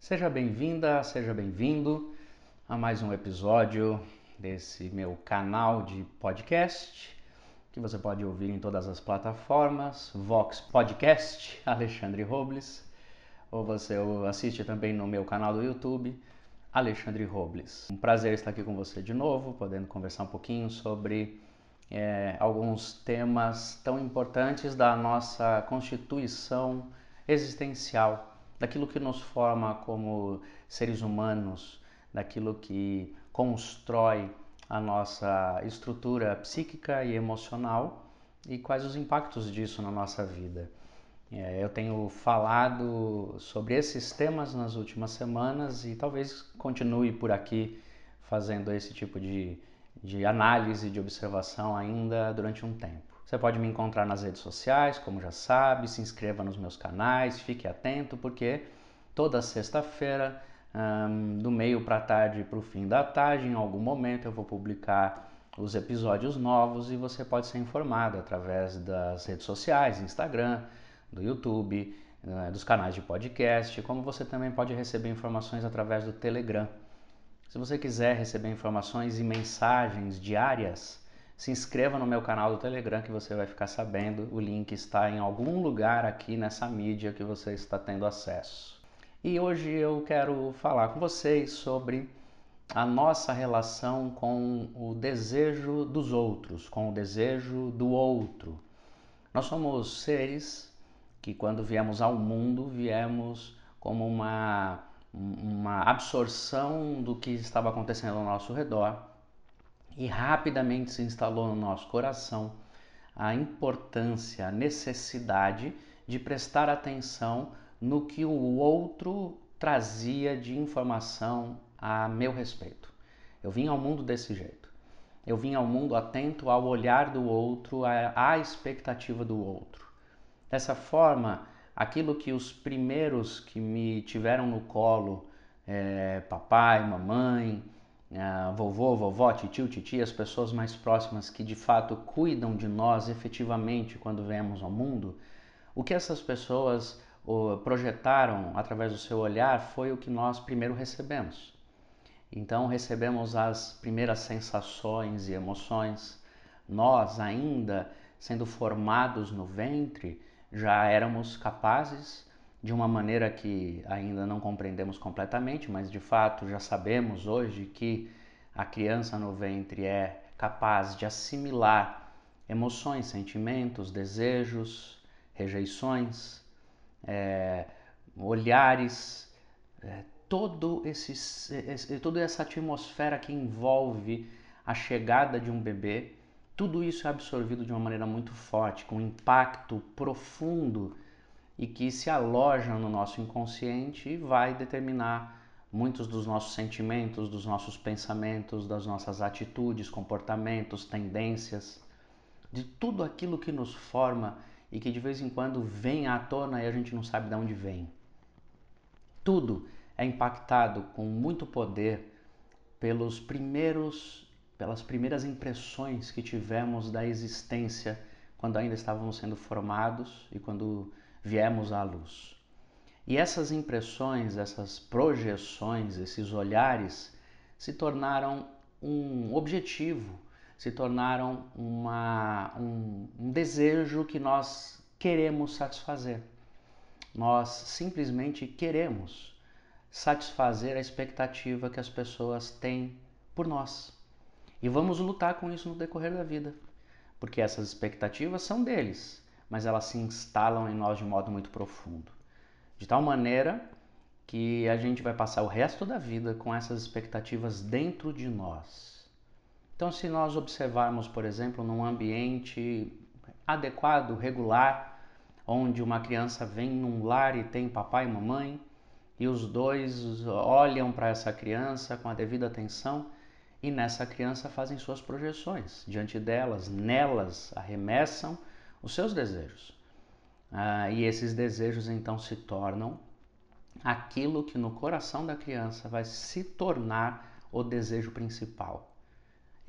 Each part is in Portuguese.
Seja bem-vinda, seja bem-vindo a mais um episódio desse meu canal de podcast que você pode ouvir em todas as plataformas, Vox Podcast, Alexandre Robles, ou você assiste também no meu canal do YouTube, Alexandre Robles. Um prazer estar aqui com você de novo, podendo conversar um pouquinho sobre é, alguns temas tão importantes da nossa constituição existencial, daquilo que nos forma como seres humanos, daquilo que constrói a nossa estrutura psíquica e emocional e quais os impactos disso na nossa vida. É, eu tenho falado sobre esses temas nas últimas semanas e talvez continue por aqui fazendo esse tipo de, de análise, de observação ainda durante um tempo. Você pode me encontrar nas redes sociais, como já sabe, se inscreva nos meus canais, fique atento, porque toda sexta-feira do meio para tarde para o fim da tarde, em algum momento eu vou publicar os episódios novos e você pode ser informado através das redes sociais, Instagram, do YouTube, né, dos canais de podcast, como você também pode receber informações através do Telegram. Se você quiser receber informações e mensagens diárias, se inscreva no meu canal do Telegram que você vai ficar sabendo. O link está em algum lugar aqui nessa mídia que você está tendo acesso. E hoje eu quero falar com vocês sobre a nossa relação com o desejo dos outros, com o desejo do outro. Nós somos seres que, quando viemos ao mundo, viemos como uma, uma absorção do que estava acontecendo ao nosso redor e rapidamente se instalou no nosso coração a importância, a necessidade de prestar atenção no que o outro trazia de informação a meu respeito. Eu vim ao mundo desse jeito. Eu vim ao mundo atento ao olhar do outro, à, expectativa do outro. Dessa forma, aquilo que os primeiros que me tiveram no colo, é, papai, mamãe, é, vovô, vovó, tio, titia, as pessoas mais próximas que de fato cuidam de nós efetivamente quando viemos ao mundo, o que essas pessoas projetaram através do seu olhar foi o que nós primeiro recebemos. Então recebemos as primeiras sensações e emoções. Nós, ainda sendo formados no ventre, já éramos capazes, de uma maneira que ainda não compreendemos completamente, mas de fato já sabemos hoje que a criança no ventre é capaz de assimilar emoções, sentimentos, desejos, rejeições, é, olhares, é, todo esse, esse, toda essa atmosfera que envolve a chegada de um bebê, tudo isso é absorvido de uma maneira muito forte, com um impacto profundo e que se aloja no nosso inconsciente e vai determinar muitos dos nossos sentimentos, dos nossos pensamentos, das nossas atitudes, comportamentos, tendências, de tudo aquilo que nos forma e que de vez em quando vem à tona e a gente não sabe de onde vem. Tudo é impactado com muito poder pelos primeiros pelas primeiras impressões que tivemos da existência quando ainda estávamos sendo formados e quando viemos à luz. E essas impressões, essas projeções, esses olhares se tornaram um objetivo se tornaram uma, um, um desejo que nós queremos satisfazer. Nós simplesmente queremos satisfazer a expectativa que as pessoas têm por nós. E vamos lutar com isso no decorrer da vida, porque essas expectativas são deles, mas elas se instalam em nós de modo muito profundo. De tal maneira que a gente vai passar o resto da vida com essas expectativas dentro de nós. Então, se nós observarmos, por exemplo, num ambiente adequado, regular, onde uma criança vem num lar e tem papai e mamãe, e os dois olham para essa criança com a devida atenção e nessa criança fazem suas projeções. Diante delas, nelas, arremessam os seus desejos. Ah, e esses desejos então se tornam aquilo que no coração da criança vai se tornar o desejo principal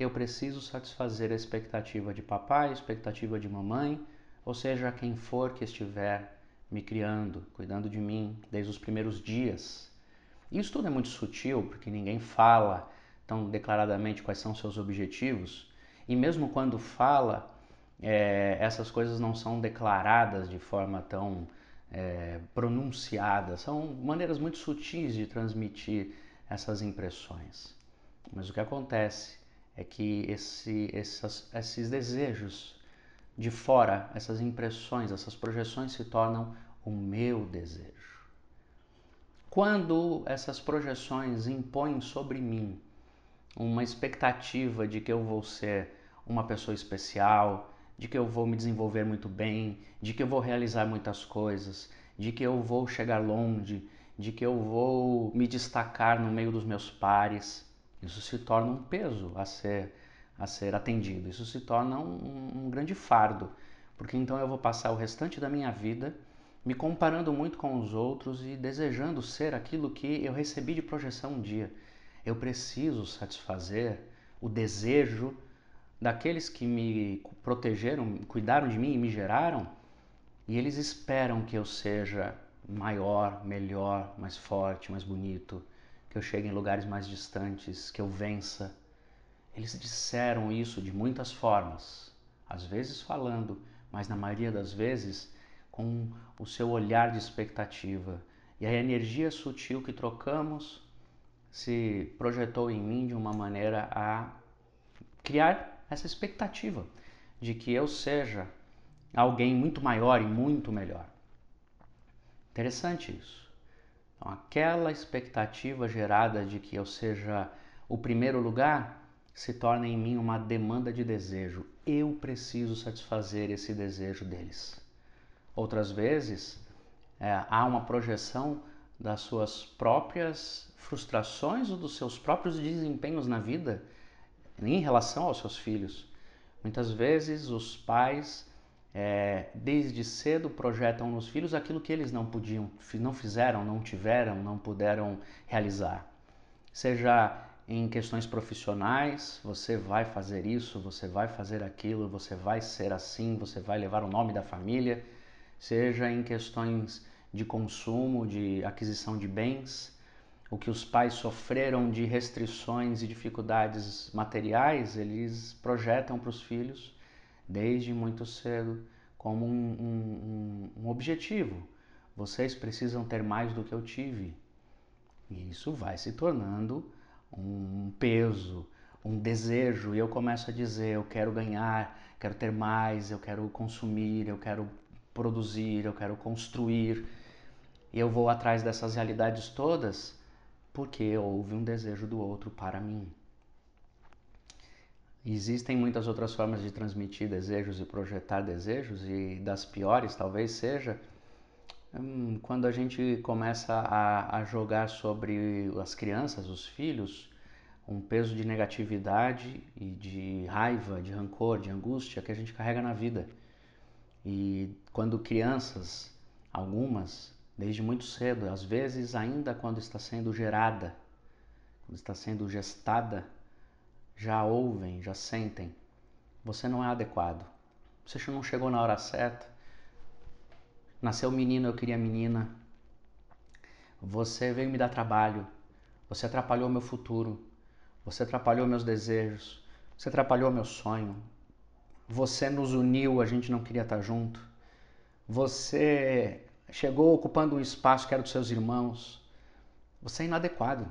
eu preciso satisfazer a expectativa de papai, a expectativa de mamãe, ou seja, quem for que estiver me criando, cuidando de mim desde os primeiros dias. Isso tudo é muito sutil, porque ninguém fala tão declaradamente quais são seus objetivos, e mesmo quando fala, é, essas coisas não são declaradas de forma tão é, pronunciada, são maneiras muito sutis de transmitir essas impressões. Mas o que acontece é que esse, essas, esses desejos de fora, essas impressões, essas projeções se tornam o meu desejo. Quando essas projeções impõem sobre mim uma expectativa de que eu vou ser uma pessoa especial, de que eu vou me desenvolver muito bem, de que eu vou realizar muitas coisas, de que eu vou chegar longe, de que eu vou me destacar no meio dos meus pares. Isso se torna um peso a ser, a ser atendido, isso se torna um, um grande fardo, porque então eu vou passar o restante da minha vida me comparando muito com os outros e desejando ser aquilo que eu recebi de projeção um dia. Eu preciso satisfazer o desejo daqueles que me protegeram, cuidaram de mim e me geraram, e eles esperam que eu seja maior, melhor, mais forte, mais bonito, que eu chegue em lugares mais distantes, que eu vença. Eles disseram isso de muitas formas, às vezes falando, mas na maioria das vezes com o seu olhar de expectativa. E a energia sutil que trocamos se projetou em mim de uma maneira a criar essa expectativa de que eu seja alguém muito maior e muito melhor. Interessante isso. Então, aquela expectativa gerada de que eu seja o primeiro lugar se torna em mim uma demanda de desejo. Eu preciso satisfazer esse desejo deles. Outras vezes, é, há uma projeção das suas próprias frustrações ou dos seus próprios desempenhos na vida em relação aos seus filhos. Muitas vezes os pais, é, desde cedo, projetam nos filhos aquilo que eles não podiam, não fizeram, não tiveram, não puderam realizar. Seja em questões profissionais, você vai fazer isso, você vai fazer aquilo, você vai ser assim, você vai levar o nome da família. Seja em questões de consumo, de aquisição de bens, o que os pais sofreram de restrições e dificuldades materiais, eles projetam para os filhos desde muito cedo como um, um, um, objetivo. Vocês precisam ter mais do que eu tive. E isso vai se tornando um peso, um desejo. E eu começo a dizer: eu quero ganhar, quero ter mais, eu quero consumir, eu quero produzir, eu quero construir. E eu vou atrás dessas realidades todas porque houve um desejo do outro para mim. Existem muitas outras formas de transmitir desejos e projetar desejos, e das piores talvez seja hum, quando a gente começa a, a jogar sobre as crianças, os filhos, um peso de negatividade e de raiva, de rancor, de angústia que a gente carrega na vida. E quando crianças, algumas, desde muito cedo, às vezes ainda quando está sendo gerada, quando está sendo gestada, já ouvem, já sentem. Você não é adequado. Você não chegou na hora certa. Nasceu menino, eu queria menina. Você veio me dar trabalho. Você atrapalhou meu futuro. Você atrapalhou meus desejos. Você atrapalhou meu sonho. Você nos uniu, a gente não queria estar junto. Você chegou ocupando um espaço que era dos seus irmãos, você é inadequado.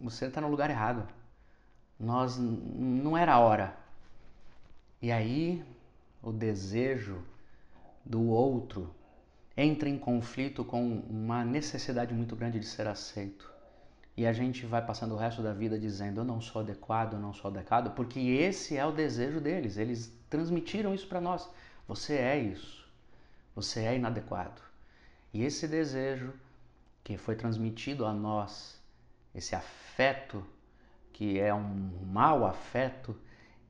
Você está no lugar errado. Nós não era a hora. E aí o desejo do outro entra em conflito com uma necessidade muito grande de ser aceito. E a gente vai passando o resto da vida dizendo: Eu não sou adequado, eu não sou adequado, porque esse é o desejo deles. Eles transmitiram isso para nós. Você é isso. Você é inadequado. E esse desejo que foi transmitido a nós, esse afeto que é um mau afeto,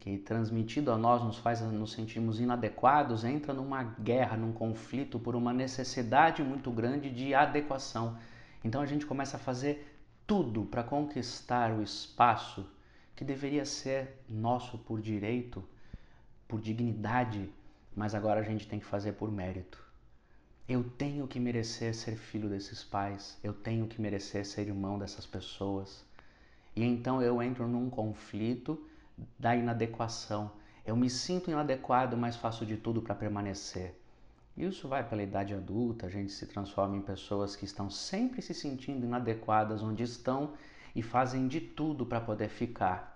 que transmitido a nós nos faz nos sentirmos inadequados, entra numa guerra, num conflito por uma necessidade muito grande de adequação. Então a gente começa a fazer tudo para conquistar o espaço que deveria ser nosso por direito, por dignidade, mas agora a gente tem que fazer por mérito. Eu tenho que merecer ser filho desses pais, eu tenho que merecer ser irmão dessas pessoas. E então eu entro num conflito da inadequação. Eu me sinto inadequado, mas faço de tudo para permanecer. Isso vai pela idade adulta, a gente se transforma em pessoas que estão sempre se sentindo inadequadas onde estão e fazem de tudo para poder ficar.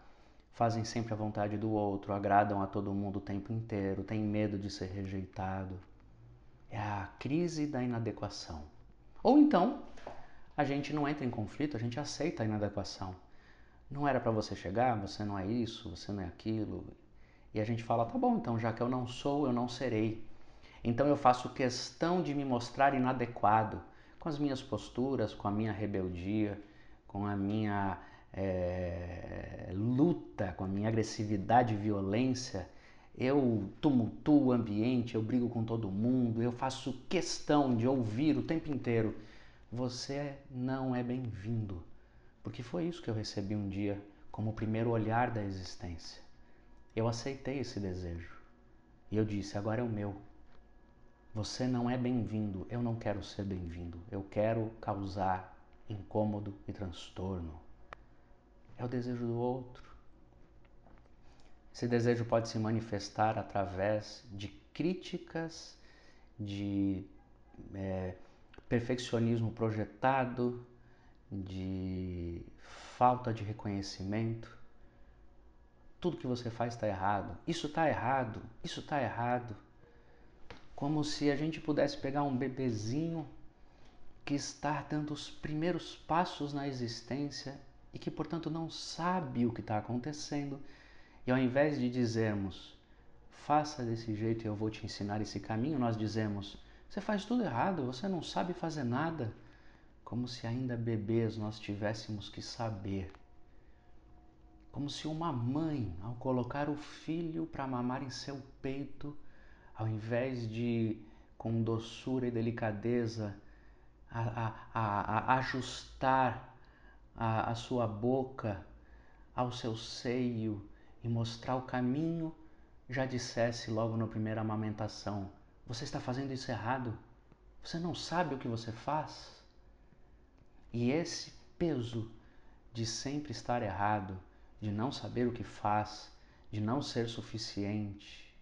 Fazem sempre a vontade do outro, agradam a todo mundo o tempo inteiro, têm medo de ser rejeitado é a crise da inadequação. Ou então, a gente não entra em conflito, a gente aceita a inadequação. Não era para você chegar, você não é isso, você não é aquilo. E a gente fala, tá bom, então já que eu não sou, eu não serei. Então eu faço questão de me mostrar inadequado com as minhas posturas, com a minha rebeldia, com a minha é, luta, com a minha agressividade e violência eu tumultuo o ambiente, eu brigo com todo mundo, eu faço questão de ouvir o tempo inteiro. Você não é bem-vindo. Porque foi isso que eu recebi um dia como o primeiro olhar da existência. Eu aceitei esse desejo. E eu disse: agora é o meu. Você não é bem-vindo, eu não quero ser bem-vindo. Eu quero causar incômodo e transtorno. É o desejo do outro. Esse desejo pode se manifestar através de críticas, de é, perfeccionismo projetado, de falta de reconhecimento. Tudo que você faz está errado. Isso está errado. Isso está errado. Como se a gente pudesse pegar um bebezinho que está dando os primeiros passos na existência e que, portanto, não sabe o que está acontecendo e ao invés de dizermos, faça desse jeito e eu vou te ensinar esse caminho, nós dizemos, você faz tudo errado, você não sabe fazer nada. Como se ainda bebês nós tivéssemos que saber. Como se uma mãe, ao colocar o filho para mamar em seu peito, ao invés de, com doçura e delicadeza, a, a, a, ajustar a, a sua boca ao seu seio e mostrar o caminho, já dissesse logo na primeira amamentação: Você está fazendo isso errado? Você não sabe o que você faz? E esse peso de sempre estar errado, de não saber o que faz, de não ser suficiente,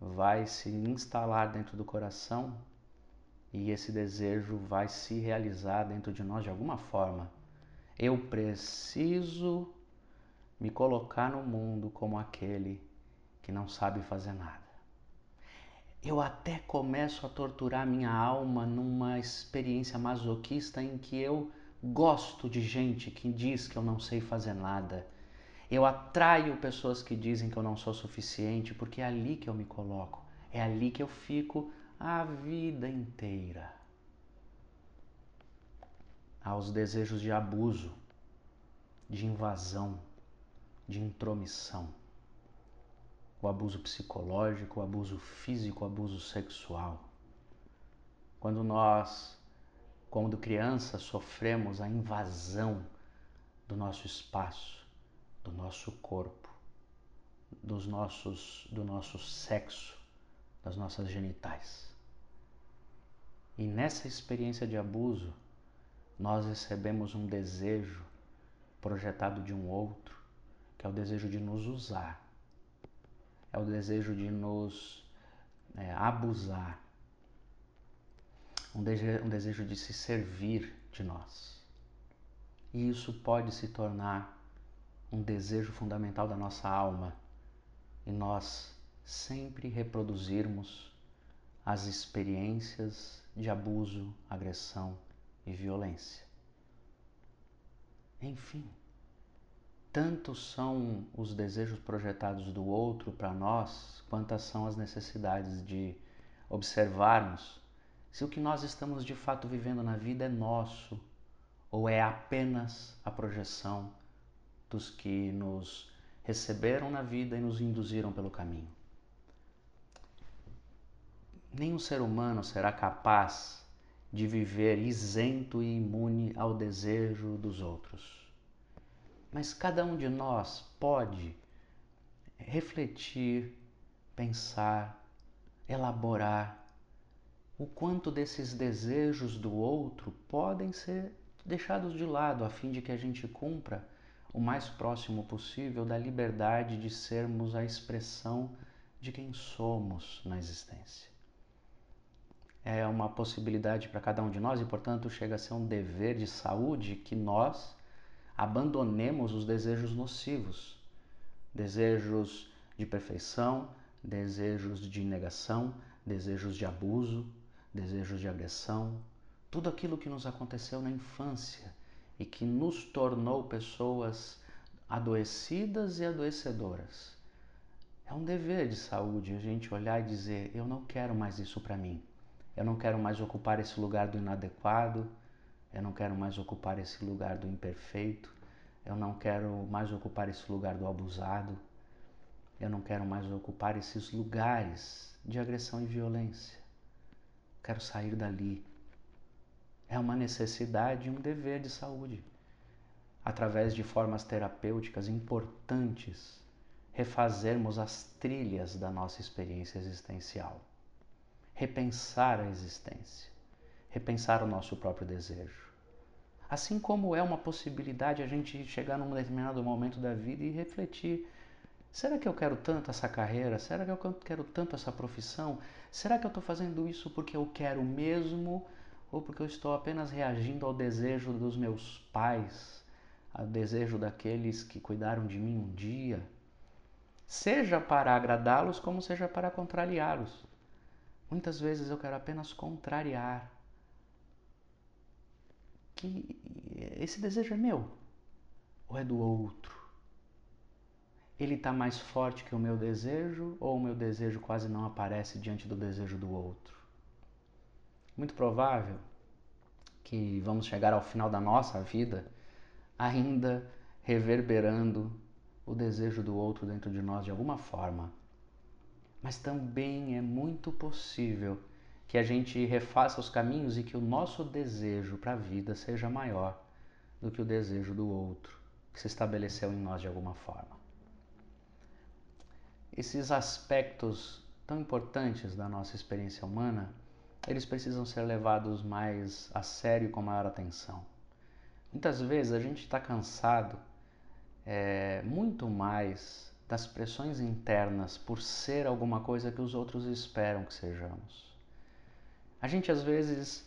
vai se instalar dentro do coração e esse desejo vai se realizar dentro de nós de alguma forma. Eu preciso me colocar no mundo como aquele que não sabe fazer nada. Eu até começo a torturar minha alma numa experiência masoquista em que eu gosto de gente que diz que eu não sei fazer nada. Eu atraio pessoas que dizem que eu não sou suficiente porque é ali que eu me coloco, é ali que eu fico a vida inteira. Aos desejos de abuso, de invasão, de intromissão. O abuso psicológico, o abuso físico, o abuso sexual. Quando nós, quando crianças, sofremos a invasão do nosso espaço, do nosso corpo, dos nossos, do nosso sexo, das nossas genitais. E nessa experiência de abuso, nós recebemos um desejo projetado de um outro que é o desejo de nos usar, é o desejo de nos é, abusar, um desejo, um desejo de se servir de nós. E isso pode se tornar um desejo fundamental da nossa alma e nós sempre reproduzirmos as experiências de abuso, agressão e violência. Enfim. Tantos são os desejos projetados do outro para nós, quantas são as necessidades de observarmos se o que nós estamos de fato vivendo na vida é nosso ou é apenas a projeção dos que nos receberam na vida e nos induziram pelo caminho. Nenhum ser humano será capaz de viver isento e imune ao desejo dos outros. Mas cada um de nós pode refletir, pensar, elaborar o quanto desses desejos do outro podem ser deixados de lado a fim de que a gente cumpra o mais próximo possível da liberdade de sermos a expressão de quem somos na existência. É uma possibilidade para cada um de nós e, portanto, chega a ser um dever de saúde que nós abandonemos os desejos nocivos, desejos de perfeição, desejos de negação, desejos de abuso, desejos de agressão, tudo aquilo que nos aconteceu na infância e que nos tornou pessoas adoecidas e adoecedoras. É um dever de saúde a gente olhar e dizer: eu não quero mais isso para mim. Eu não quero mais ocupar esse lugar do inadequado. Eu não quero mais ocupar esse lugar do imperfeito. Eu não quero mais ocupar esse lugar do abusado. Eu não quero mais ocupar esses lugares de agressão e violência. Quero sair dali. É uma necessidade e um dever de saúde. Através de formas terapêuticas importantes, refazermos as trilhas da nossa experiência existencial. Repensar a existência. Repensar o nosso próprio desejo. Assim como é uma possibilidade a gente chegar num determinado momento da vida e refletir Será que eu quero tanto essa carreira? Será que eu quero tanto essa profissão? Será que eu estou fazendo isso porque eu quero mesmo ou porque eu estou apenas reagindo ao desejo dos meus pais, ao desejo daqueles que cuidaram de mim um dia? Seja para agradá-los, como seja para contrariá-los. Muitas vezes eu quero apenas contrariar. Que esse desejo é meu ou é do outro? ele está mais forte que o meu desejo ou o meu desejo quase não aparece diante do desejo do outro? Muito provável que vamos chegar ao final da nossa vida ainda reverberando o desejo do outro dentro de nós de alguma forma. Mas também é muito possível que a gente refaça os caminhos e que o nosso desejo para a vida seja maior do que o desejo do outro que se estabeleceu em nós de alguma forma esses aspectos tão importantes da nossa experiência humana, eles precisam ser levados mais a sério e com maior atenção. Muitas vezes a gente está cansado é, muito mais das pressões internas por ser alguma coisa que os outros esperam que sejamos. A gente às vezes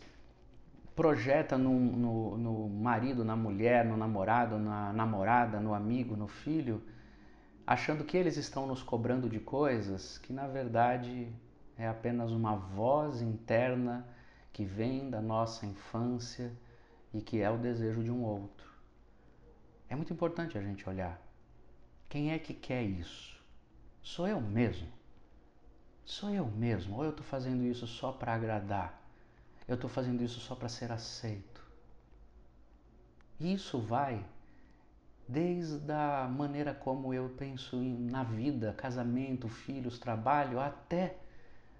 projeta no, no, no marido, na mulher, no namorado, na namorada, no amigo, no filho, achando que eles estão nos cobrando de coisas que na verdade é apenas uma voz interna que vem da nossa infância e que é o desejo de um outro. É muito importante a gente olhar. Quem é que quer isso? Sou eu mesmo? Sou eu mesmo? Ou eu estou fazendo isso só para agradar? Eu estou fazendo isso só para ser aceito? Isso vai desde a maneira como eu penso na vida, casamento, filhos, trabalho, até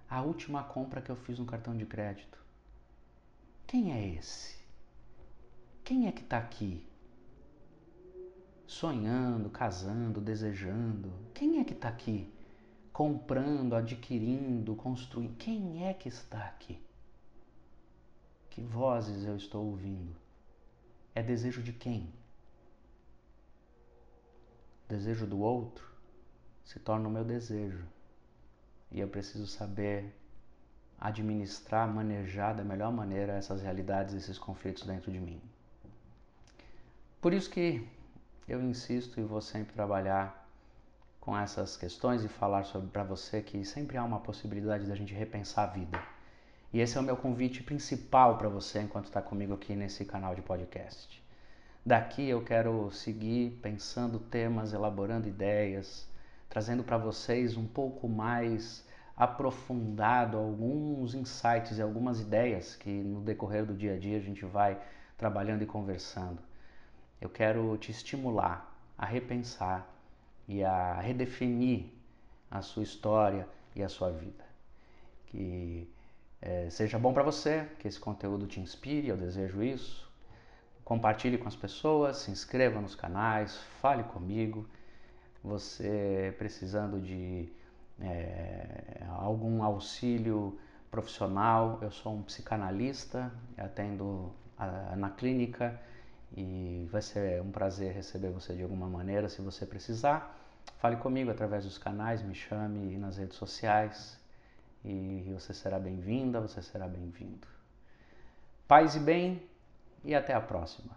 a última compra que eu fiz no cartão de crédito. Quem é esse? Quem é que está aqui? Sonhando, casando, desejando. Quem é que está aqui? Comprando, adquirindo, construindo. Quem é que está aqui? Que vozes eu estou ouvindo? É desejo de quem? desejo do outro se torna o meu desejo. E eu preciso saber administrar, manejar da melhor maneira essas realidades, esses conflitos dentro de mim. Por isso que eu insisto e vou sempre trabalhar com essas questões e falar para você que sempre há uma possibilidade da gente repensar a vida. E esse é o meu convite principal para você enquanto está comigo aqui nesse canal de podcast. Daqui eu quero seguir pensando temas, elaborando ideias, trazendo para vocês um pouco mais aprofundado alguns insights e algumas ideias que no decorrer do dia a dia a gente vai trabalhando e conversando. Eu quero te estimular a repensar e a redefinir a sua história e a sua vida. Que é, seja bom para você, que esse conteúdo te inspire, eu desejo isso compartilhe com as pessoas, se inscreva nos canais, fale comigo. Você precisando de é, algum auxílio profissional, eu sou um psicanalista, atendo na clínica e vai ser um prazer receber você de alguma maneira. Se você precisar, fale comigo através dos canais, me chame nas redes sociais e você será bem-vinda, você será bem-vindo. Paz e bem e até a próxima.